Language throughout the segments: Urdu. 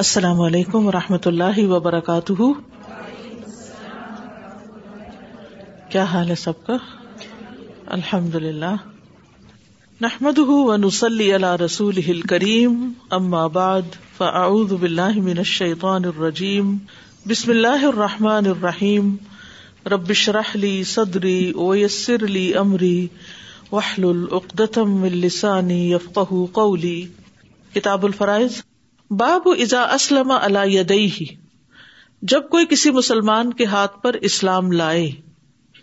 السلام علیکم و رحمۃ اللہ وبرکاتہ۔ کیا حال ہے سب کا؟ الحمد للہ نحمد و نسلی اللہ رسول کریم ام آباد فاعوذ من الشیطان الرجیم۔ بسم اللہ الرحمٰن الرحیم۔ ربش رحلی صدری ویسر علی عمری وحل العقدم السانی یفق قولی۔ کتاب الفرائض۔ باب ازا اسلم ہی جب کوئی کسی مسلمان کے ہاتھ پر اسلام لائے،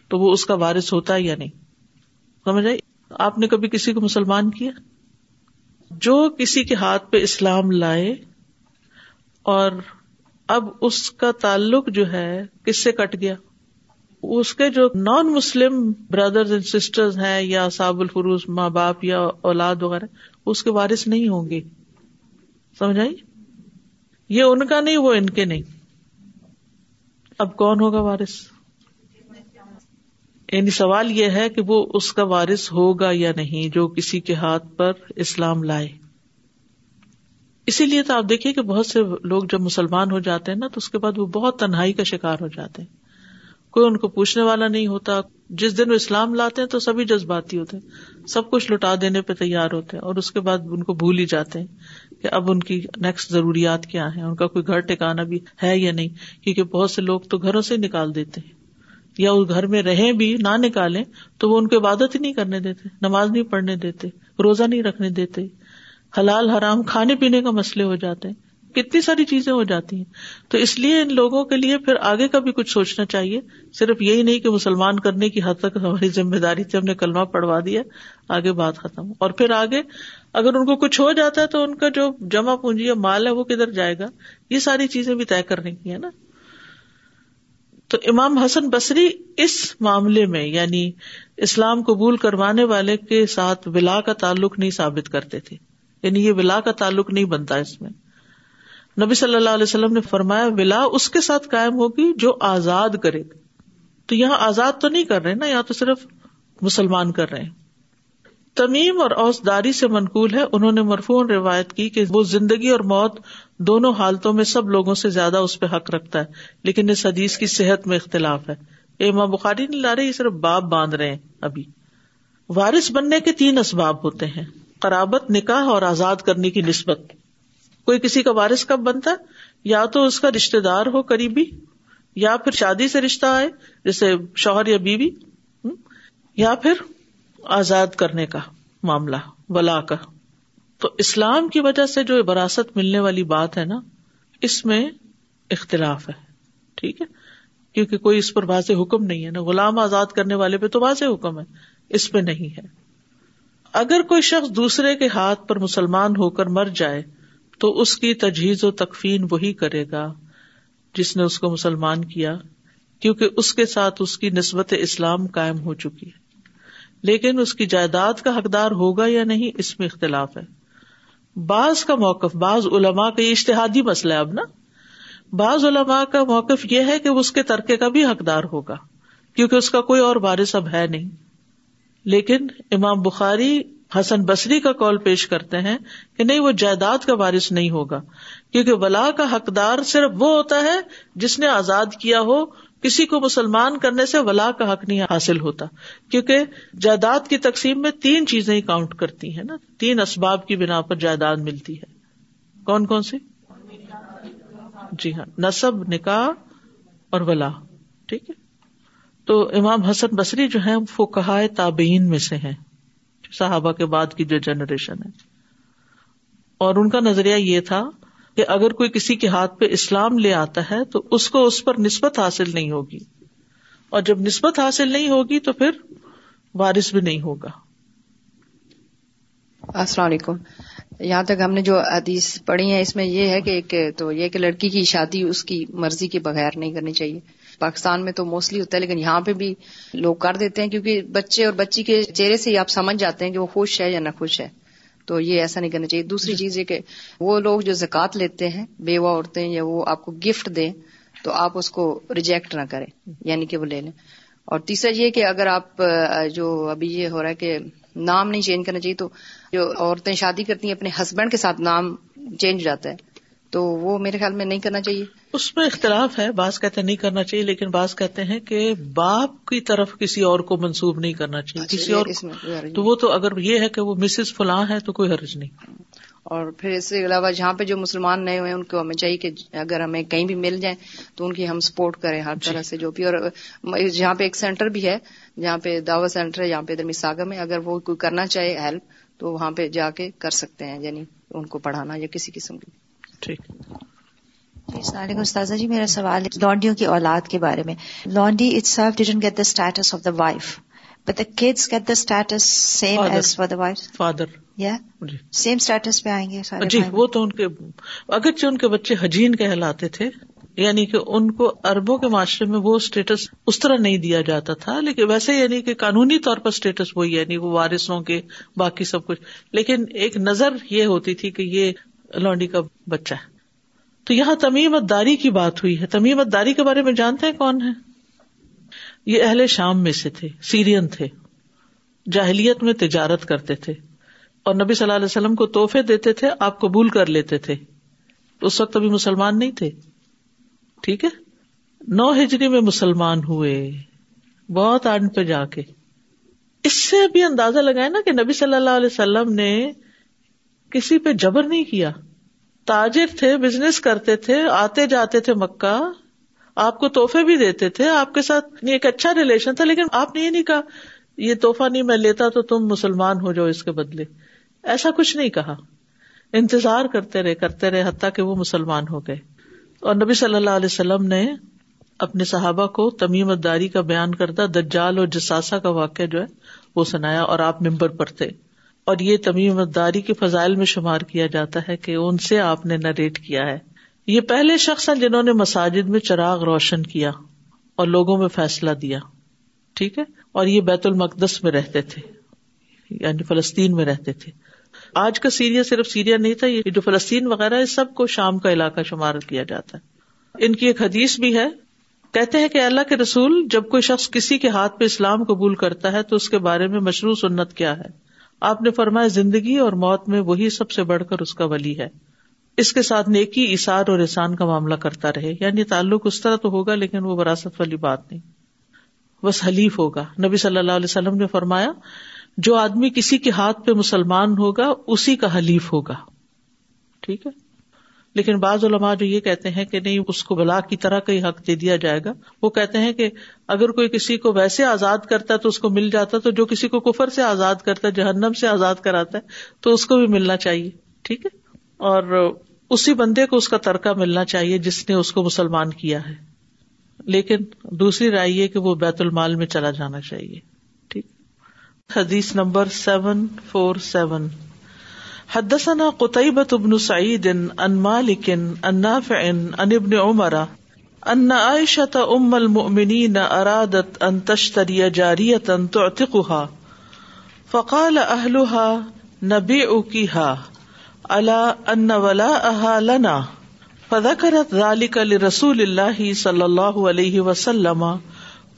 تو وہ اس کا وارث ہوتا ہے یا نہیں؟ سمجھ آئی؟ آپ نے کبھی کسی کو مسلمان کیا؟ جو کسی کے ہاتھ پہ اسلام لائے، اور اب اس کا تعلق جو ہے، کس سے کٹ گیا؟ اس کے جو نان مسلم بردرز اینڈ سسٹر ہیں، یا صاب الفروز ماں باپ یا اولاد وغیرہ، اس کے وارث نہیں ہوں گے۔ سمجھ آئی یہ ان کا نہیں، وہ ان کے نہیں۔ اب کون ہوگا وارث؟ یعنی سوال یہ ہے کہ وہ اس کا وارث ہوگا یا نہیں جو کسی کے ہاتھ پر اسلام لائے۔ اسی لیے تو آپ دیکھیے کہ بہت سے لوگ جب مسلمان ہو جاتے ہیں نا، تو اس کے بعد وہ بہت تنہائی کا شکار ہو جاتے ہیں۔ کوئی ان کو پوچھنے والا نہیں ہوتا۔ جس دن وہ اسلام لاتے ہیں تو سبھی جذباتی ہوتے ہیں۔ سب کچھ لٹا دینے پہ تیار ہوتے ہیں اور اس کے بعد ان کو بھول ہی جاتے ہیں۔ کہ اب ان کی نیکسٹ ضروریات کیا ہے ان کا کوئی گھر ٹکانا بھی ہے یا نہیں؟ کیونکہ بہت سے لوگ تو گھروں سے نکال دیتے ہیں۔ یا اس گھر میں رہیں بھی نہ نکالیں تو وہ ان کو عبادت ہی نہیں کرنے دیتے، نماز نہیں پڑھنے دیتے، روزہ نہیں رکھنے دیتے۔ حلال حرام کھانے پینے کا مسئلے ہو جاتے ہیں کتنی ساری چیزیں ہو جاتی ہیں۔ تو اس لیے ان لوگوں کے لیے پھر آگے کا بھی کچھ سوچنا چاہیے۔ صرف یہی نہیں کہ مسلمان کرنے کی حد تک ہماری ذمہ داری تھی، ہم نے کلمہ پڑھوا دیا، آگے بات ختم۔ اور پھر آگے اگر ان کو کچھ ہو جاتا ہے تو ان کا جو جمع پونجی یا مال ہے وہ کدھر جائے گا؟ یہ ساری چیزیں بھی طے کرنے کی ہے نا؟ تو امام حسن بصری اس معاملے میں یعنی اسلام قبول کروانے والے کے ساتھ ولا کا تعلق نہیں ثابت کرتے تھے۔ یعنی یہ ولا کا تعلق نہیں بنتا اس میں۔ نبی صلی اللہ علیہ وسلم نے فرمایا ولا اس کے ساتھ قائم ہوگی جو آزاد کرے گا۔ تو یہاں آزاد تو نہیں کر رہے نا یا تو صرف مسلمان کر رہے ہیں۔ تمیم اور اوسداری سے منقول ہے۔ انہوں نے مرفون روایت کی کہ وہ زندگی اور موت دونوں حالتوں میں سب لوگوں سے زیادہ اس پہ حق رکھتا ہے۔ لیکن اس حدیث کی صحت میں اختلاف ہے۔ امام بخاری نہیں لا رہے یہ صرف باپ باندھ رہے ہیں ابھی۔ وارث بننے کے تین اسباب ہوتے ہیں۔ قرابت، نکاح اور آزاد کرنے کی نسبت۔ کوئی کسی کا وارث کب بنتا ہے؟ یا تو اس کا رشتے دار ہو قریبی، یا پھر شادی سے رشتہ آئے، جیسے شوہر یا بیوی یا پھر آزاد کرنے کا معاملہ ولا کا۔ تو اسلام کی وجہ سے جو وراثت ملنے والی بات ہے نا، اس میں اختلاف ہے، ٹھیک ہے؟ کیونکہ کوئی اس پر واضح حکم نہیں ہے نا۔ غلام آزاد کرنے والے پہ تو واضح حکم ہے، اس پہ نہیں ہے۔ اگر کوئی شخص دوسرے کے ہاتھ پر مسلمان ہو کر مر جائے تو اس کی تجہیز و تکفین وہی کرے گا جس نے اس کو مسلمان کیا، کیونکہ اس کے ساتھ اس کی نسبت اسلام قائم ہو چکی ہے۔ لیکن اس کی جائیداد کا حقدار ہوگا یا نہیں، اس میں اختلاف ہے۔ بعض کا موقف، بعض علماء کا یہ اشتہادی مسئلہ ہے اب نا۔ بعض علماء کا موقف یہ ہے کہ اس کے ترکے کا بھی حقدار ہوگا، کیونکہ اس کا کوئی اور بارش اب ہے نہیں۔ لیکن امام بخاری حسن بصری کا کال پیش کرتے ہیں کہ نہیں، وہ جائیداد کا وارث نہیں ہوگا، کیونکہ ولا کا حقدار صرف وہ ہوتا ہے جس نے آزاد کیا ہو، کسی کو مسلمان کرنے سے ولا کا حق نہیں حاصل ہوتا، کیونکہ جائیداد کی تقسیم میں تین چیزیں ہی کاؤنٹ کرتی ہیں نا، تین اسباب کی بنا پر جائیداد ملتی ہے۔ کون کون سی؟ جی ہاں نصب نکاح اور ولا، ٹھیک ہے۔ تو امام حسن بصری جو ہے وہ کہا تابعین میں سے ہیں۔ صحابہ کے بعد کی جو جنریشن ہے۔ اور ان کا نظریہ یہ تھا کہ اگر کوئی کسی کے ہاتھ پہ اسلام لے آتا ہے تو اس کو اس پر نسبت حاصل نہیں ہوگی۔ اور جب نسبت حاصل نہیں ہوگی تو پھر بارش بھی نہیں ہوگا۔ السلام علیکم۔ یہاں تک ہم نے جو حدیث پڑھی ہے اس میں یہ ہے کہ ایک تو یہ کہ لڑکی کی شادی اس کی مرضی کے بغیر نہیں کرنی چاہیے۔ پاکستان میں تو موسٹلی ہوتا ہے، لیکن یہاں پہ بھی لوگ کر دیتے ہیں، کیونکہ بچے اور بچی کے چہرے سے ہی آپ سمجھ جاتے ہیں کہ وہ خوش ہے یا نہ خوش ہے۔ تو یہ ایسا نہیں کرنا چاہیے۔ دوسری چیز یہ کہ وہ لوگ جو زکوٰۃ لیتے ہیں، بیوہ عورتیں یا وہ آپ کو گفٹ دیں، تو آپ اس کو ریجیکٹ نہ کریں یعنی کہ وہ لے لیں۔ اور تیسرا یہ کہ اگر آپ جو ابھی یہ ہو رہا ہے کہ نام نہیں چینج کرنا چاہیے، تو جو عورتیں شادی کرتی ہیں، اپنے ہسبینڈ کے ساتھ نام چینج ہو جاتا ہے۔ تو وہ میرے خیال میں نہیں کرنا چاہیے اس میں اختلاف ہے بعض کہتے ہیں نہیں کرنا چاہیے لیکن بعض کہتے ہیں کہ باپ کی طرف کسی اور کو منسوب نہیں کرنا چاہیے اچھا، کسی اور میں۔ تو وہ تو اگر یہ ہے کہ وہ مسز فلاں ہے تو کوئی حرج نہیں اور پھر اس کے علاوہ جہاں پہ جو مسلمان نئے ہوئے ہیں ان کو ہمیں چاہیے کہ اگر ہمیں کہیں بھی مل جائیں تو ان کی ہم سپورٹ کریں ہر جی۔ طرح سے جو بھی اور جہاں پہ ایک سینٹر بھی ہے جہاں پہ دعوت سینٹر ہے جہاں پہ ادھر مساگم ہے اگر وہ کوئی کرنا چاہے ہیلپ تو وہاں پہ جا کے کر سکتے ہیں یعنی ان کو پڑھانا یا کسی قسم کی ٹھیک۔ جی، السلام علیکم استاذہ جی میرا سوال ہے لانڈیوں کی اولاد کے بارے میں۔ Landhi it self didn't get the status of the wife but the kids get the status same. As for the wife father یا سیم اسٹیٹس پہ آئیں گے سارے جی وہ تو ان کے اگرچہ ان کے بچے حجین کہلاتے تھے یعنی کہ ان کو اربوں کے معاشرے میں وہ اسٹیٹس اس طرح نہیں دیا جاتا تھا لیکن ویسے یعنی کہ قانونی طور پر اسٹیٹس وہی یعنی وہ وارثوں کے باقی سب کچھ۔ لیکن ایک نظر یہ ہوتی تھی کہ یہ لونڈی کا بچہ ہے۔ تو یہاں تمیمت داری کی بات ہوئی ہے۔ تمیمت داری کے بارے میں جانتے ہیں کون ہے؟ یہ اہل شام میں سے تھے، سیرین تھے۔ جاہلیت میں تجارت کرتے تھے۔ اور نبی صلی اللہ علیہ وسلم کو تحفے دیتے تھے، آپ قبول کر لیتے تھے۔ اس وقت ابھی مسلمان نہیں تھے۔ ٹھیک ہے؟ نو ہجری میں مسلمان ہوئے۔ بہت آنٹ پہ جا کے۔ اس سے بھی اندازہ لگائے نا کہ نبی صلی اللہ علیہ وسلم نے کسی پہ جبر نہیں کیا۔ تاجر تھے بزنس کرتے تھے، آتے جاتے تھے مکہ۔ آپ کو تحفے بھی دیتے تھے۔ آپ کے ساتھ ایک اچھا ریلیشن تھا، لیکن آپ نے یہ نہیں کہا، یہ تحفہ نہیں میں لیتا تو تم مسلمان ہو جاؤ اس کے بدلے۔ ایسا کچھ نہیں کہا۔ انتظار کرتے رہے کرتے رہے، حتیٰ کہ وہ مسلمان ہو گئے۔ اور نبی صلی اللہ علیہ وسلم نے اپنے صحابہ کو تمیمت داری کا بیان کرتا دجال اور جساسا کا واقعہ جو ہے وہ سنایا اور آپ ممبر پر تھے۔ اور یہ تمیمت داری کے فضائل میں شمار کیا جاتا ہے کہ ان سے آپ نے نریٹ کیا ہے۔ یہ پہلے شخص ہیں جنہوں نے مساجد میں چراغ روشن کیا اور لوگوں میں فیصلہ دیا۔ ٹھیک ہے؟ اور یہ بیت المقدس میں رہتے تھے۔ یعنی فلسطین میں رہتے تھے۔ آج کا سیریا صرف سیریا نہیں تھا، یہ جو فلسطین وغیرہ ہے، سب کو شام کا علاقہ شمار کیا جاتا ہے۔ ان کی ایک حدیث بھی ہے۔ کہتے ہیں کہ اللہ کے رسول جب کوئی شخص کسی کے ہاتھ پہ اسلام قبول کرتا ہے تو اس کے بارے میں مشروع سنت کیا ہے۔ آپ نے فرمایا زندگی اور موت میں وہی سب سے بڑھ کر اس کا ولی ہے۔ اس کے ساتھ نیکی اثار اور احسان کا معاملہ کرتا رہے۔ یعنی تعلق اس طرح تو ہوگا لیکن وہ وراثت والی بات نہیں۔ بس حلیف ہوگا۔ نبی صلی اللہ علیہ وسلم نے فرمایا، جو آدمی کسی کے ہاتھ پہ مسلمان ہوگا، اسی کا حلیف ہوگا۔ ٹھیک ہے؟ لیکن بعض علماء جو یہ کہتے ہیں کہ نہیں، اس کو بلا کی طرح کا ہی حق دے دیا جائے گا۔ وہ کہتے ہیں کہ اگر کوئی کسی کو ویسے آزاد کرتا ہے تو اس کو مل جاتا تو جو کسی کو کفر سے آزاد کرتا ہے، جہنم سے آزاد کراتا ہے، تو اس کو بھی ملنا چاہیے۔ ٹھیک ہے؟ اور اسی بندے کو اس کا ترکہ ملنا چاہیے جس نے اس کو مسلمان کیا ہے۔ لیکن دوسری رائے یہ کہ وہ بیت المال میں چلا جانا چاہیے۔ ٹھیک۔ حدیث نمبر سیون فور سیون۔ حدثنا قطيبة بن سعيد عن مالك عن نافع عن ابن عمر أن عائشة أم المؤمنين أرادت أن تشتري جارية تعتقها، فقال أهلها نبيعكها على أن ولاءها لنا؟ فذكرت ذلك لرسول الله صلى الله عليه وسلم،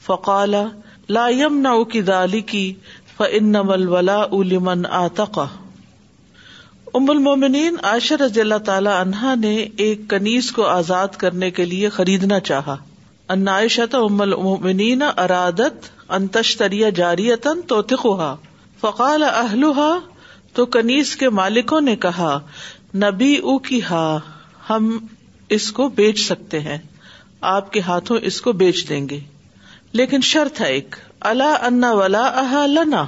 فقال لا يمنعك ذلك، فإنما الولاء لمن آتقه. ام المومنین عائشہ رضی اللہ تعالی عنہا نے ایک کنیز کو آزاد کرنے کے لیے خریدنا چاہا۔ ان عائشہ ام المومنین ارادت ان تشتری جاریتن توتقها فقال اهلها تو کنیز کے مالکوں نے کہا نبی او کی ہا ہم اس کو بیچ سکتے ہیں، آپ کے ہاتھوں اس کو بیچ دیں گے۔ لیکن شرط ہے ایک اللہ انا ولا اہا لنا،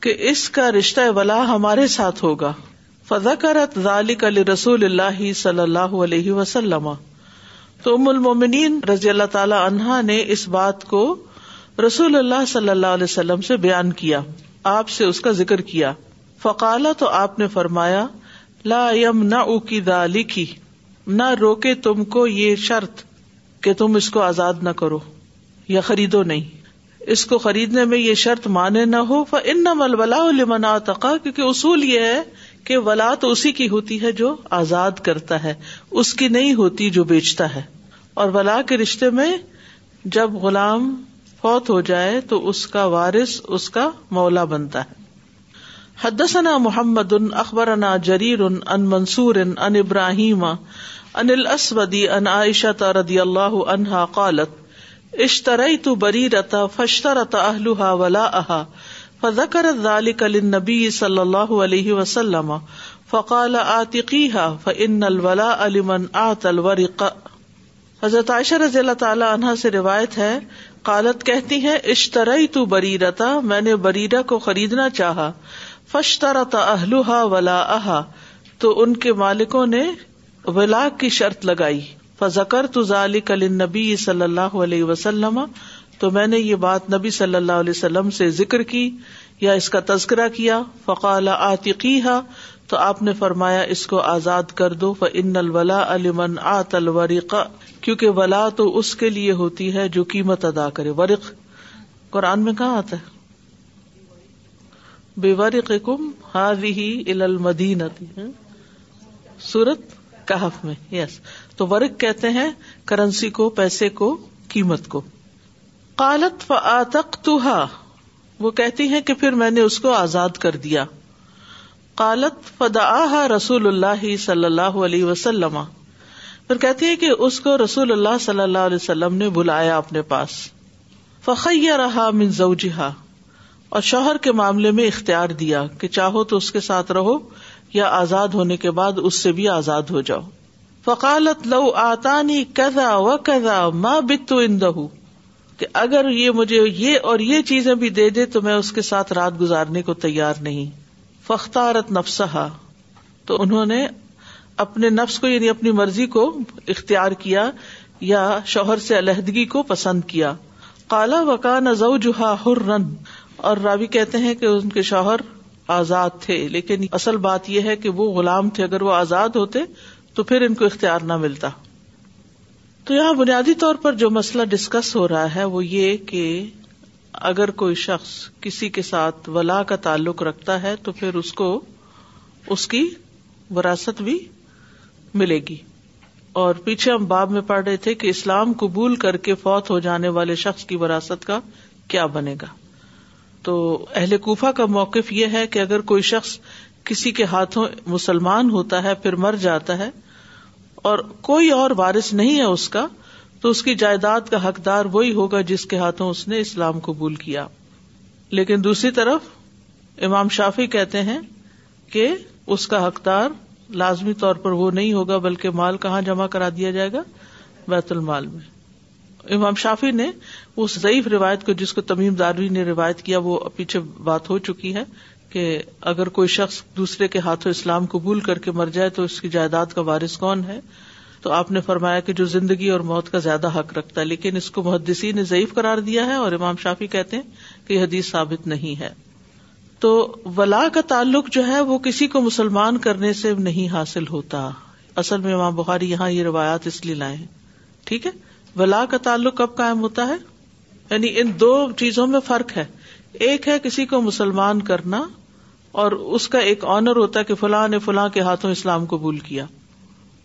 کہ اس کا رشتہ ولا ہمارے ساتھ ہوگا۔ فضا کرت ذالک علی رسول اللہ صلی اللہ علیہ وسلم۔ تو ام المومنین رضی اللہ تعالی عنہا نے اس بات کو رسول اللہ صلی اللہ علیہ وسلم سے بیان کیا، آپ سے اس کا ذکر کیا۔ فقالا تو آپ نے فرمایا، لا یم نہ کی دالکی نہ روکے تم کو یہ شرط کہ تم اس کو آزاد نہ کرو یا خریدو نہیں۔ اس کو خریدنے میں یہ شرط مانے نہ ہو ان نہ لمنا تقا کیونکہ اصول یہ ہے کہ ولا تو اسی کی ہوتی ہے جو آزاد کرتا ہے، اس کی نہیں ہوتی جو بیچتا ہے۔ اور ولا کے رشتے میں جب غلام فوت ہو جائے تو اس کا وارث، اس کا مولا بنتا ہے۔ حدثنا محمد ان اخبرنا جریر ان منصور ان ابراہیم ان الاسودی ان عائشہ رضی اللہ عنہا قالت، اشتریت بریرۃ فاشترط اهلها ولاءها فذكر ذلك للنبي صلی اللہ علیہ وسلم، فقال آتقیها فإن الولاء لمن اعطى الورق. حضرت عائشہ رضی اللہ تعالی عنہ سے روایت ہے، قالت کہتی ہے اشترئی تو بریرتا، میں نے بریرا کو خریدنا چاہا فشترتا اہلوہا ولا اہا تو ان کے مالکوں نے ولا کی شرط لگائی فذکر تو ذالک للنبی صلی اللہ علیہ وسلم تو میں نے یہ بات نبی صلی اللہ علیہ وسلم سے ذکر کی یا اس کا تذکرہ کیا؟ فقال آتقیہا، تو آپ نے فرمایا اس کو آزاد کر دو فان الولا لمن آت الورق۔ کیونکہ ولا تو اس کے لیے ہوتی ہے جو قیمت ادا کرے۔ ورق، قرآن میں کہاں آتا ہے؟ بے ورق کم ہی المدینتی سورت کہف میں یس تو ورق کہتے ہیں کرنسی کو، پیسے کو، قیمت کو۔ قالت فعتق وہ کہتی ہیں کہ پھر میں نے اس کو آزاد کر دیا۔ قالت فدا رسول اللہ صلی اللہ علیہ وسلم۔ پھر کہتی ہے کہ اس کو رسول اللہ صلی اللہ علیہ وسلم نے بلایا اپنے پاس۔ فخیا رہا من زوجہا۔ اور شوہر کے معاملے میں اختیار دیا کہ چاہو تو اس کے ساتھ رہو یا آزاد ہونے کے بعد اس سے بھی آزاد ہو جاؤ۔ فقالت لو آتانی کزا و کزا ماں بتو اندہ کہ اگر یہ مجھے یہ اور یہ چیزیں بھی دے دے تو میں اس کے ساتھ رات گزارنے کو تیار نہیں۔ فختارت نفسا تو انہوں نے اپنے نفس کو یعنی اپنی مرضی کو اختیار کیا یا شوہر سے علیحدگی کو پسند کیا۔ کالا وکان زوجہا حرن۔ اور راوی کہتے ہیں کہ ان کے شوہر آزاد تھے، لیکن اصل بات یہ ہے کہ وہ غلام تھے، اگر وہ آزاد ہوتے تو پھر ان کو اختیار نہ ملتا۔ تو یہاں بنیادی طور پر جو مسئلہ ڈسکس ہو رہا ہے وہ یہ کہ اگر کوئی شخص کسی کے ساتھ ولا کا تعلق رکھتا ہے تو پھر اس کو اس کی وراثت بھی ملے گی۔ اور پیچھے ہم باب میں پڑھ رہے تھے کہ اسلام قبول کر کے فوت ہو جانے والے شخص کی وراثت کا کیا بنے گا۔ تو اہل کوفہ کا موقف یہ ہے کہ اگر کوئی شخص کسی کے ہاتھوں مسلمان ہوتا ہے پھر مر جاتا ہے اور کوئی اور وارث نہیں ہے اس کا، تو اس کی جائیداد کا حقدار وہی ہوگا جس کے ہاتھوں اس نے اسلام قبول کیا۔ لیکن دوسری طرف امام شافی کہتے ہیں کہ اس کا حقدار لازمی طور پر وہ نہیں ہوگا، بلکہ مال کہاں جمع کرا دیا جائے گا؟ بیت المال میں۔ امام شافی نے اس ضعیف روایت کو، جس کو تمیم داروی نے روایت کیا، وہ پیچھے بات ہو چکی ہے۔ کہ اگر کوئی شخص دوسرے کے ہاتھوں اسلام قبول کر کے مر جائے تو اس کی جائیداد کا وارث کون ہے؟ تو آپ نے فرمایا کہ جو زندگی اور موت کا زیادہ حق رکھتا ہے، لیکن اس کو محدثی نے ضعیف قرار دیا ہے اور امام شافی کہتے ہیں کہ یہ حدیث ثابت نہیں ہے۔ تو ولا کا تعلق جو ہے وہ کسی کو مسلمان کرنے سے نہیں حاصل ہوتا۔ اصل میں امام بخاری یہاں یہ روایات اس لیے لائے ٹھیک ہے؟ ولا کا تعلق کب قائم ہوتا ہے؟ یعنی ان دو چیزوں میں فرق ہے۔ ایک ہے کسی کو مسلمان کرنا اور اس کا ایک آنر ہوتا ہے کہ فلاں نے فلاں کے ہاتھوں اسلام قبول کیا۔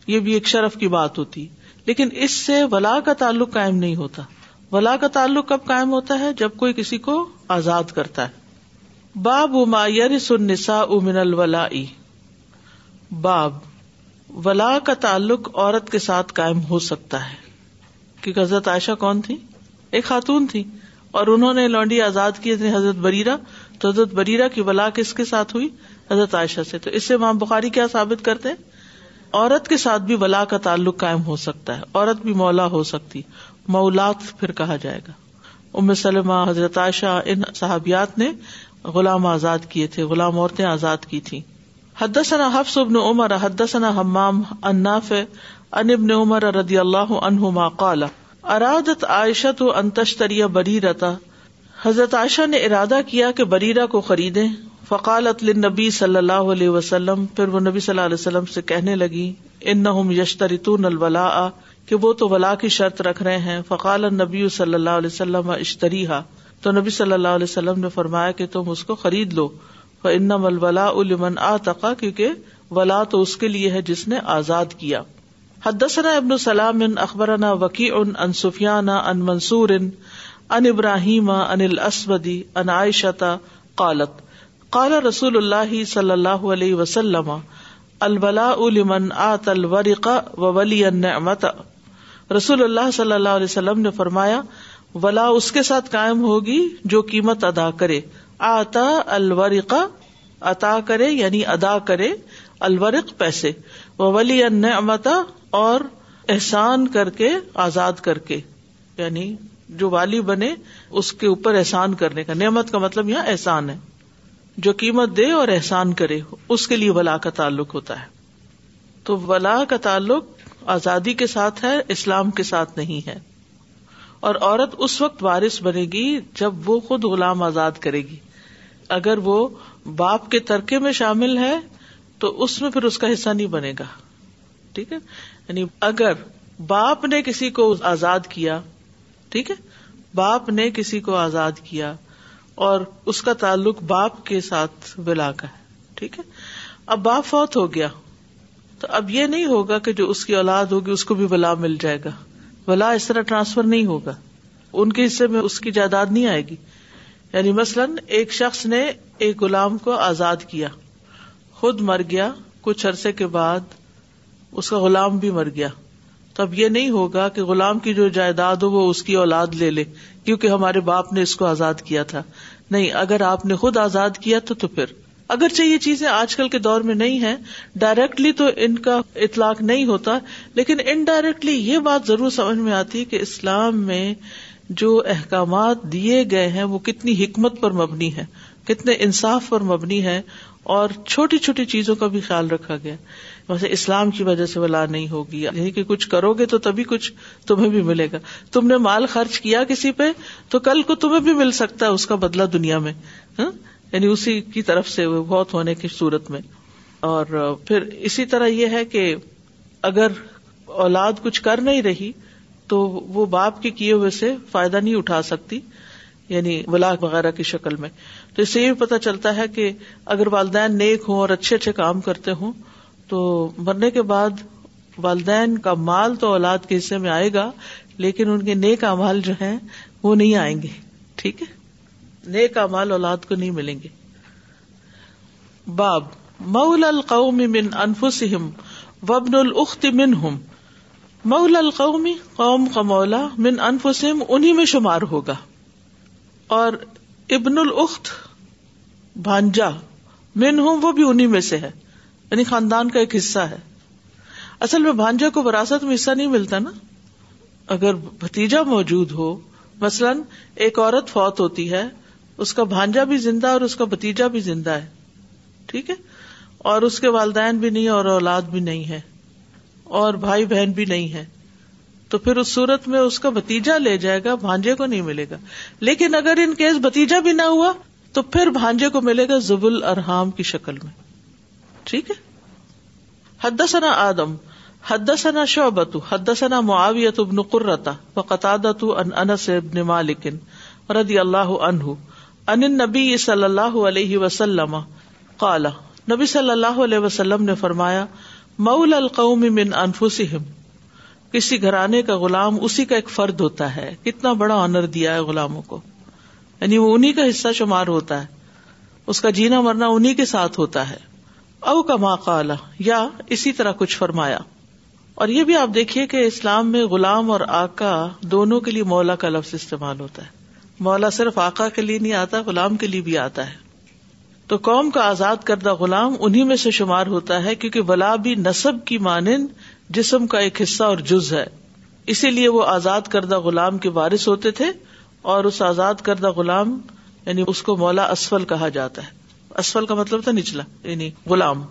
یہ بھی ایک شرف کی بات ہوتی۔ لیکن اس سے ولا کا تعلق قائم نہیں ہوتا۔ ولا کا تعلق کب قائم ہوتا ہے؟ جب کوئی کسی کو آزاد کرتا ہے۔ باب ما یرس النساء من الولا باب ولا کا تعلق عورت کے ساتھ قائم ہو سکتا ہے۔ کیونکہ حضرت عائشہ کون تھی؟ ایک خاتون تھی۔ اور انہوں نے لونڈی آزاد کی حضرت بریرا تو حضرت بریرا کی ولا کس کے ساتھ ہوئی؟ حضرت عائشہ سے۔ تو اس سے ماں بخاری کیا ثابت کرتے عورت کے ساتھ بھی ولا کا تعلق قائم ہو سکتا ہے۔ عورت بھی مولا ہو سکتی۔ مولات پھر کہا جائے گا۔ ام سلم حضرت عائشہ، ان صحابیات نے غلام آزاد کیے تھے۔ غلام عورتیں آزاد کی تھی حدثنا حفص ابن عمر، حدثنا حمام اناف ان ابن عمر رضی اللہ عنہما قال، ارادت عائشہ تو انتشتری بریرتا حضرت عائشہ نے ارادہ کیا کہ بریرا کو خریدے فقالت للنبی صلی اللہ علیہ وسلم، پھر وہ نبی صلی اللہ علیہ وسلم سے کہنے لگی، انہم یشترطون الولاء، کہ وہ تو ولا کی شرط رکھ رہے ہیں۔ فقال النبی صلی اللہ علیہ وسلم اشتریها تو نبی صلی اللہ علیہ وسلم نے فرمایا کہ تم اس کو خرید لو۔ فانما الولاء لمن اعتق کیونکہ ولا تو اس کے لیے ہے جس نے آزاد کیا۔ حدثنا ابن سلام، اخبرنا وکیع ان سفیان ان منصور ان ابراہیم ان الاسودی ان عائشہ قالت، قال رسول اللہ صلی اللہ علیہ وسلم الولا لمن آت الورق و ولی النعمت. رسول اللہ صلی اللہ علیہ وسلم نے فرمایا، ولا اس کے ساتھ قائم ہوگی جو قیمت ادا کرے۔ آتا الورق عطا کرے یعنی ادا کرے الورق پیسے۔ ولی النعمت اور احسان کر کے، آزاد کر کے یعنی جو والی بنے اس کے اوپر احسان کرنے کا۔ نعمت کا مطلب یہاں احسان ہے۔ جو قیمت دے اور احسان کرے، اس کے لیے ولا کا تعلق ہوتا ہے۔ تو ولا کا تعلق آزادی کے ساتھ ہے، اسلام کے ساتھ نہیں ہے۔ اور عورت اس وقت وارث بنے گی جب وہ خود غلام آزاد کرے گی۔ اگر وہ باپ کے ترکے میں شامل ہے، تو اس میں پھر اس کا حصہ نہیں بنے گا۔ ٹھیک ہے؟ یعنی اگر باپ نے کسی کو آزاد کیا ٹھیک ہے؟ باپ نے کسی کو آزاد کیا اور اس کا تعلق باپ کے ساتھ ولا کا ہے، ٹھیک ہے؟ اب باپ فوت ہو گیا، تو اب یہ نہیں ہوگا کہ جو اس کی اولاد ہوگی اس کو بھی ولا مل جائے گا۔ ولا اس طرح ٹرانسفر نہیں ہوگا۔ ان کے حصے میں اس کی جائیداد نہیں آئے گی۔ یعنی مثلاً ایک شخص نے ایک غلام کو آزاد کیا، خود مر گیا، کچھ عرصے کے بعد اس کا غلام بھی مر گیا۔ تو اب یہ نہیں ہوگا کہ غلام کی جو جائیداد ہو وہ اس کی اولاد لے لے، کیونکہ ہمارے باپ نے اس کو آزاد کیا تھا۔ نہیں، اگر آپ نے خود آزاد کیا تو تو پھر۔ اگرچہ یہ چیزیں آج کل کے دور میں نہیں ہے ڈائریکٹلی تو ان کا اطلاق نہیں ہوتا، لیکن انڈائریکٹلی یہ بات ضرور سمجھ میں آتی ہے کہ اسلام میں جو احکامات دیے گئے ہیں وہ کتنی حکمت پر مبنی ہے کتنے انصاف پر مبنی ہے اور چھوٹی چھوٹی چیزوں کا بھی خیال رکھا گیا۔ ویسے اسلام کی وجہ سے ولا نہیں ہوگی۔ یعنی کہ کچھ کرو گے تو تبھی کچھ تمہیں بھی ملے گا۔ تم نے مال خرچ کیا کسی پہ تو کل کو تمہیں بھی مل سکتا ہے اس کا بدلا دنیا میں۔ ہاں؟ یعنی اسی کی طرف سے بہت ہونے کی صورت میں۔ اور پھر اسی طرح یہ ہے کہ اگر اولاد کچھ کر نہیں رہی تو وہ باپ کے کیے ہوئے سے فائدہ نہیں اٹھا سکتی۔ یعنی ولاق وغیرہ کی شکل میں۔ تو اس سے یہ بھی پتا چلتا ہے کہ اگر والدین نیک ہوں اور اچھے اچھے کام کرتے ہوں، تو مرنے کے بعد والدین کا مال تو اولاد کے حصے میں آئے گا، لیکن ان کے نیک امال جو ہیں، وہ نہیں آئیں گے۔ ٹھیک ہے؟ نیک امال اولاد کو نہیں ملیں گے۔ باب مول القوم من انفسهم وابن الخت منهم۔ مول القومی قوم کا مولا، من انفسم انہیں میں شمار ہوگا۔ اور ابن الخت بھانجا من ہوں وہ بھی انہیں میں سے ہے یعنی خاندان کا ایک حصہ ہے۔ اصل میں بھانجا کو وراثت میں حصہ نہیں ملتا نا۔ اگر بھتیجا موجود ہو، مثلاً ایک عورت فوت ہوتی ہے، اس کا بھانجا بھی زندہ اور اس کا بتیجا بھی زندہ ہے۔ ٹھیک ہے؟ اور اس کے والدین بھی نہیں اور اولاد بھی نہیں ہے۔ اور بھائی بہن بھی نہیں ہے۔ تو پھر اس صورت میں اس کا بتیجا لے جائے گا، بھانجے کو نہیں ملے گا۔ لیکن اگر ان کیس بتیجا بھی نہ ہوا، تو پھر بھانجے کو ملے گا زبل ارحام کی شکل میں۔ ٹھیک ہے؟ حدثنا آدم، حدثنا شعبت حدثنا معاویت ابن قرتا و قطادت ان انس ابن مالک رضی اللہ عنہ ان نبی صلی اللہ علیہ وسلم قال، نبی صلی اللہ علیہ وسلم نے فرمایا مول القوم من انفسہم کسی گھرانے کا غلام اسی کا ایک فرد ہوتا ہے۔ کتنا بڑا آنر دیا ہے غلاموں کو۔ یعنی وہ انہیں کا حصہ شمار ہوتا ہے۔ اس کا جینا مرنا انہیں کے ساتھ ہوتا ہے۔ او کا ماں یا اسی طرح کچھ فرمایا۔ اور یہ بھی آپ دیکھیے کہ اسلام میں غلام اور آکا دونوں کے لیے مولا کا لفظ استعمال ہوتا ہے۔ مولا صرف آکا کے لیے نہیں آتا، غلام کے لیے بھی آتا ہے۔ تو قوم کا آزاد کردہ غلام انہیں میں سے شمار ہوتا ہے، کیونکہ ولا بھی نصب کی مانند جسم کا ایک حصہ اور جز ہے۔ اسی لیے وہ آزاد کردہ غلام کے وارث ہوتے تھے اور اس آزاد کردہ غلام یعنی اس کو مولا اسفل کہا جاتا ہے۔ اسفل کا مطلب تھا نچلا یعنی غلام۔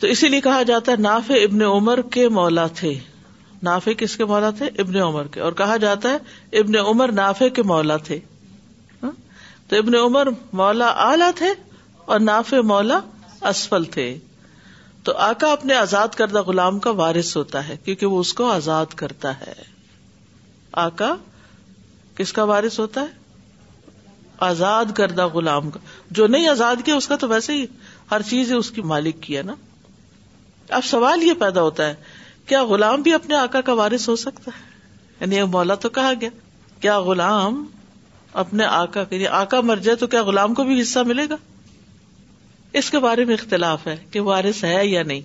تو اسی لیے کہا جاتا ہے ناف ابن عمر کے مولا تھے۔ نافے کس کے مولا تھے؟ ابن عمر کے۔ اور کہا جاتا ہے ابن عمر نافے کے مولا تھے۔ ہاں؟ تو ابن عمر مولا اعلی تھے اور ناف مولا اسفل تھے۔ تو آکا اپنے آزاد کردہ غلام کا وارث ہوتا ہے، کیونکہ وہ اس کو آزاد کرتا ہے۔ آکا کس کا وارث ہوتا ہے؟ آزاد کردہ غلام کا۔ جو نہیں آزاد کیا، اس کا تو ویسے ہی ہر چیز اس کی مالک کی ہے نا۔ اب سوال یہ پیدا ہوتا ہے، کیا غلام بھی اپنے آکا کا وارث ہو سکتا ہے؟ یعنی مولا تو کہا گیا۔ کیا غلام اپنے آکا کے یعنی آکا مر جائے تو کیا غلام کو بھی حصہ ملے گا؟ اس کے بارے میں اختلاف ہے کہ وارث ہے یا نہیں۔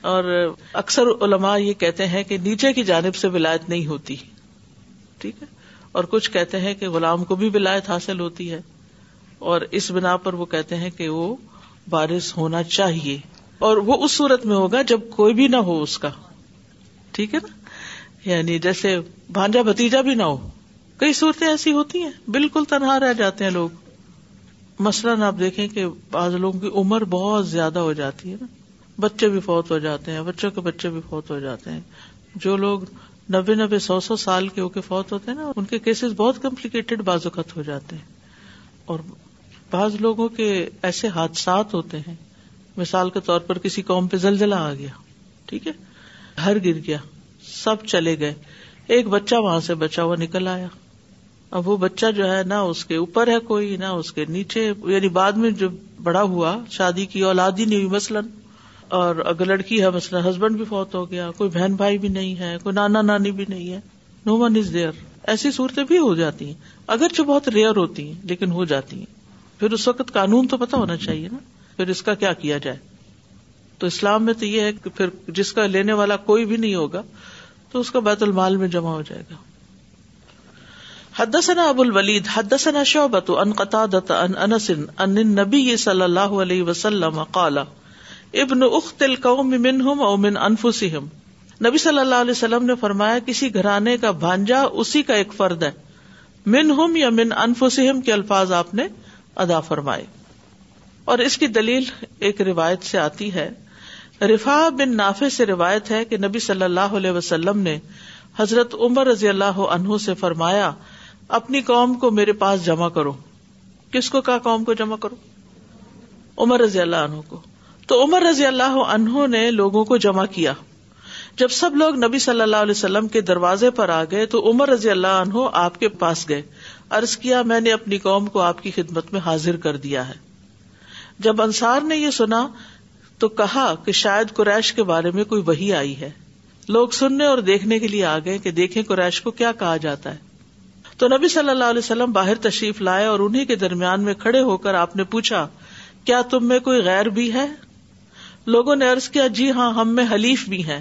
اور اکثر علماء یہ کہتے ہیں کہ نیچے کی جانب سے ولایت نہیں ہوتی۔ ٹھیک ہے؟ اور کچھ کہتے ہیں کہ غلام کو بھی ولایت حاصل ہوتی ہے۔ اور اس بنا پر وہ کہتے ہیں کہ وہ وارث ہونا چاہیے۔ اور وہ اس صورت میں ہوگا جب کوئی بھی نہ ہو اس کا۔ ٹھیک ہے نا؟ یعنی جیسے بھانجا بتیجا بھی نہ ہو۔ کئی صورتیں ایسی ہوتی ہیں۔ بالکل تنہا رہ جاتے ہیں لوگ۔ مثلاً آپ دیکھیں کہ بعض لوگوں کی عمر بہت زیادہ ہو جاتی ہے نا۔ بچے بھی فوت ہو جاتے ہیں، بچوں کے بچے بھی فوت ہو جاتے ہیں۔ جو لوگ نبے نبے سو سو سال کے ہو کے فوت ہوتے ہیں نا، ان کے کیسز بہت کمپلیکیٹڈ بازوقت ہو جاتے ہیں۔ اور بعض لوگوں کے ایسے حادثات ہوتے ہیں۔ مثال کے طور پر کسی قوم پہ زلزلہ آ گیا، ٹھیک ہے، گھر گر گیا، سب چلے گئے۔ ایک بچہ وہاں سے بچا ہوا نکل آیا۔ اب وہ بچہ جو ہے نہ اس کے اوپر ہے کوئی، نہ اس کے نیچے یعنی بعد میں جو بڑا ہوا، شادی کی اولاد ہی نہیں ہوئی مثلاً۔ اور اگر لڑکی ہے، مثلاً ہسبینڈ بھی فوت ہو گیا، کوئی بہن بھائی بھی نہیں ہے، کوئی نانا نانی بھی نہیں ہے۔ نو ون از دیئر ایسی صورتیں بھی ہو جاتی ہیں۔ اگرچہ بہت ریئر ہوتی ہیں، لیکن ہو جاتی ہیں۔ پھر اس وقت قانون تو پتا ہونا چاہیے نا۔ پھر اس کا کیا کیا جائے؟ تو اسلام میں تو یہ ہے کہ پھر جس کا لینے والا کوئی بھی نہیں ہوگا، تو اس کا بیت المال میں جمع ہو جائے گا۔ حدثنا ابو الولید، حدثنا شعبت ان قطادت ان انس ان النبی صلی اللہ علیہ وسلم قال، ابن اخت القوم منہم او من انفسہم. نبی صلی اللہ علیہ وسلم نے فرمایا، کسی گھرانے کا بھانجا اسی کا ایک فرد ہے۔ منہم یا من انفسہم کے الفاظ آپ نے ادا فرمائے۔ اور اس کی دلیل ایک روایت سے آتی ہے۔ رفا بن نافع سے روایت ہے کہ نبی صلی اللہ علیہ وسلم نے حضرت عمر رضی اللہ عنہ سے فرمایا اپنی قوم کو میرے پاس جمع کرو۔ کس کو کہا قوم کو جمع کرو؟ عمر رضی اللہ عنہ کو۔ تو عمر رضی اللہ عنہ نے لوگوں کو جمع کیا۔ جب سب لوگ نبی صلی اللہ علیہ وسلم کے دروازے پر آ گئے تو عمر رضی اللہ عنہ آپ کے پاس گئے۔ ارض کیا، میں نے اپنی قوم کو آپ کی خدمت میں حاضر کر دیا ہے۔ جب انصار نے یہ سنا تو کہا کہ شاید قریش کے بارے میں کوئی وہی آئی ہے۔ لوگ سننے اور دیکھنے کے لیے آ گئے کہ دیکھیں قریش کو کیا کہا جاتا ہے۔ تو نبی صلی اللہ علیہ وسلم باہر تشریف لائے اور انہیں کے درمیان میں کھڑے ہو کر آپ نے پوچھا، کیا تم میں کوئی غیر بھی ہے؟ لوگوں نے ارض کیا جی ہاں ہم میں حلیف بھی ہیں۔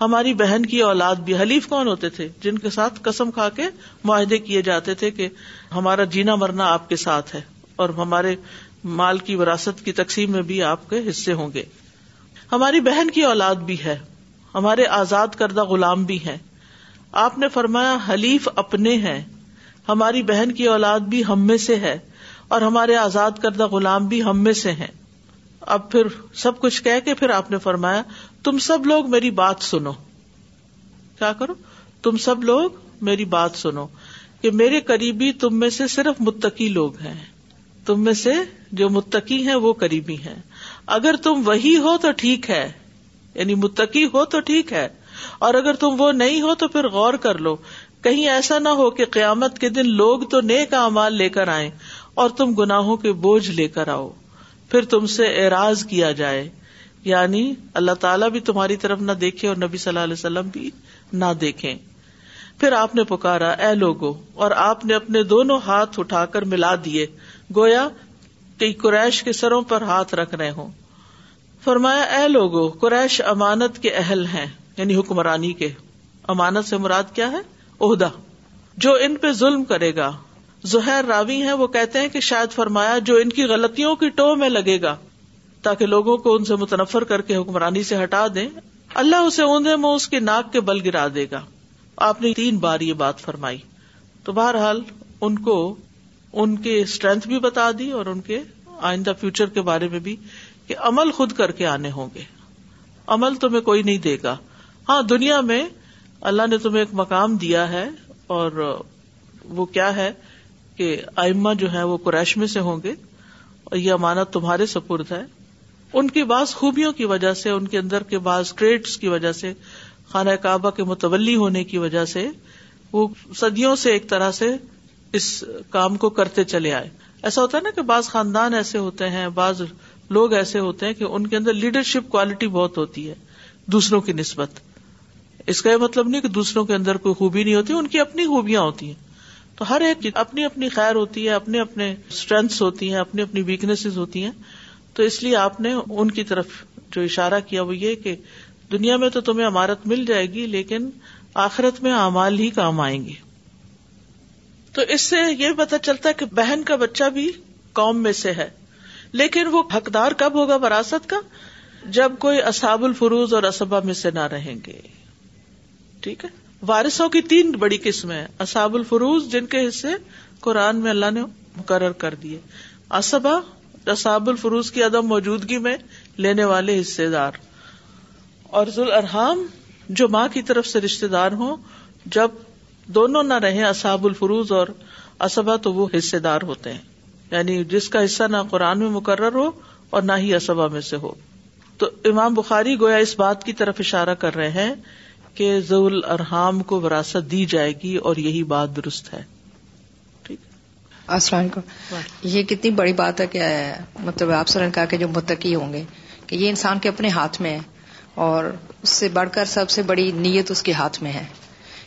ہماری بہن کی اولاد بھی حلیف کون ہوتے تھے؟ جن کے ساتھ قسم کھا کے معاہدے کیے جاتے تھے کہ ہمارا جینا مرنا آپ کے ساتھ ہے اور ہمارے مال کی وراثت کی تقسیم میں بھی آپ کے حصے ہوں گے۔ ہماری بہن کی اولاد بھی ہے۔ ہمارے آزاد کردہ غلام بھی ہیں۔ آپ نے فرمایا، حلیف اپنے ہیں۔ ہماری بہن کی اولاد بھی ہم میں سے ہے اور ہمارے آزاد کردہ غلام بھی ہم میں سے ہیں۔ اب پھر سب کچھ کہہ کے پھر آپ نے فرمایا، تم سب لوگ میری بات سنو۔ کیا کرو؟ تم سب لوگ میری بات سنو کہ میرے قریبی تم میں سے صرف متقی لوگ ہیں۔ تم میں سے جو متقی ہیں وہ قریبی ہیں۔ اگر تم وہی ہو تو ٹھیک ہے۔ یعنی متقی ہو تو ٹھیک ہے۔ اور اگر تم وہ نہیں ہو تو پھر غور کر لو کہیں ایسا نہ ہو کہ قیامت کے دن لوگ تو نیک امال لے کر آئے اور تم گناہوں کے بوجھ لے کر آؤ۔ پھر تم سے اعراض کیا جائے۔ یعنی اللہ تعالیٰ بھی تمہاری طرف نہ دیکھے اور نبی صلی اللہ علیہ وسلم بھی نہ دیکھے پھر آپ نے پکارا، اے لوگو اور آپ نے اپنے دونوں ہاتھ اٹھا کر ملا دیے۔ گویا کہ قریش کے سروں پر ہاتھ رکھ رہے ہوں۔ فرمایا، اے لوگو قریش امانت کے اہل ہیں یعنی حکمرانی کے۔ امانت سے مراد کیا ہے؟ عہدہ۔ جو ان پہ ظلم کرے گا۔ زہر راوی ہیں، وہ کہتے ہیں کہ شاید فرمایا جو ان کی غلطیوں کی ٹو میں لگے گا۔ تاکہ لوگوں کو ان سے متنفر کر کے حکمرانی سے ہٹا دیں۔ اللہ اسے اوندے میں اس کے ناک کے بل گرا دے گا۔ آپ نے تین بار یہ بات فرمائی۔ تو بہرحال، ان کو ان کے اسٹرینتھ بھی بتا دی اور ان کے آئندہ فیوچر کے بارے میں بھی کہ عمل خود کر کے آنے ہوں گے۔ عمل تمہیں کوئی نہیں دے گا۔ ہاں دنیا میں اللہ نے تمہیں ایک مقام دیا ہے اور وہ کیا ہے کہ آئما جو ہے وہ قریش میں سے ہوں گے اور یہ امانت تمہارے سپرد ہے۔ ان کی بعض خوبیوں کی وجہ سے، ان کے اندر کے بعض ٹریڈس کی وجہ سے، خانہ کعبہ کے متولی ہونے کی وجہ سے وہ صدیوں سے ایک طرح سے اس کام کو کرتے چلے آئے۔ ایسا ہوتا ہے نا کہ بعض خاندان ایسے ہوتے ہیں، بعض لوگ ایسے ہوتے ہیں کہ ان کے اندر لیڈرشپ کوالٹی بہت ہوتی ہے، دوسروں کی نسبت۔ اس کا یہ مطلب نہیں کہ دوسروں کے اندر کوئی خوبی نہیں ہوتی، ان کی اپنی خوبیاں ہوتی ہیں۔ تو ہر ایک اپنی اپنی خیر ہوتی ہے، اپنے اپنے اسٹرینتھس ہوتی ہیں، اپنی اپنی ویکنیس ہوتی ہیں۔ تو اس لیے آپ نے ان کی طرف جو اشارہ کیا وہ یہ کہ دنیا میں تو تمہیں عمارت مل جائے گی، لیکن آخرت میں اعمال ہی کام آئیں گے۔ تو اس سے یہ پتا چلتا ہے کہ بہن کا بچہ بھی قوم میں سے ہے۔ لیکن وہ حقدار کب ہوگا وراثت کا؟ جب کوئی اصاب الفروز اور اسبا میں سے نہ رہیں گے۔ ٹھیک ہے؟ وارثوں کی تین بڑی قسمیں اصاب الفروز، جن کے حصے قرآن میں اللہ نے مقرر کر دیے۔ اسبا اصاب الفروز کی عدم موجودگی میں لینے والے حصے دار اور ذوال ارحام جو ماں کی طرف سے رشتے دار ہوں، جب دونوں نہ رہے اصاب الفروز اور اسبا تو وہ حصے دار ہوتے ہیں۔ یعنی جس کا حصہ نہ قرآن میں مقرر ہو اور نہ ہی اسبا میں سے ہو۔ تو امام بخاری گویا اس بات کی طرف اشارہ کر رہے ہیں کہ ضول ارحام کو وراثت دی جائے گی اور یہی بات درست ہے۔ السلام علیکم یہ کتنی بڑی بات ہے کہ مطلب آپ سر نے کہا کہ جو متقی ہوں گے کہ یہ انسان کے اپنے ہاتھ میں ہے اور اس سے بڑھ کر سب سے بڑی نیت اس کے ہاتھ میں ہے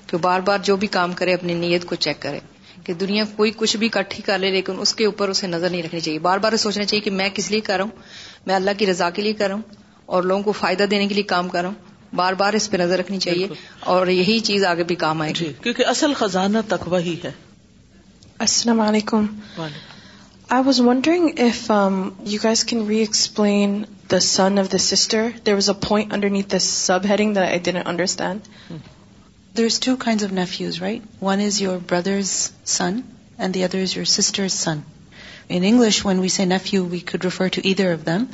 کہ بار بار جو بھی کام کرے اپنی نیت کو چیک کرے کہ دنیا کوئی کچھ بھی کٹھی کر لے لیکن اس کے اوپر اسے نظر نہیں رکھنی چاہیے۔ بار بار سوچنا چاہیے کہ میں کس لیے کر رہا ہوں؟ میں اللہ کی رضا کے لیے کر رہا ہوں اور لوگوں کو فائدہ دینے کے لیے کام کر رہا ہوں؟ بار بار اس پہ نظر رکھنی چاہیے اور یہی چیز آگے بھی کام آئی جی، کیونکہ اصل خزانہ تک وہی ہے۔ السلام علیکم۔ I was wondering if you guys can we explain the son of the sister there was a point underneath the sub hearing understand there is two cough knife right one is your brother's son and the other is your sister's son In English, when we say nephew, we could refer to either of them.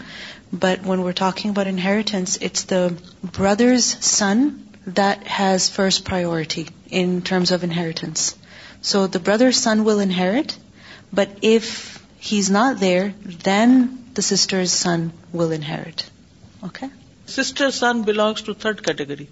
But when we're talking about inheritance, it's the brother's son that has first priority in terms of inheritance. So the brother's son will inherit, but if he's not there, then the sister's son will inherit. Okay? Sister's son belongs to third category.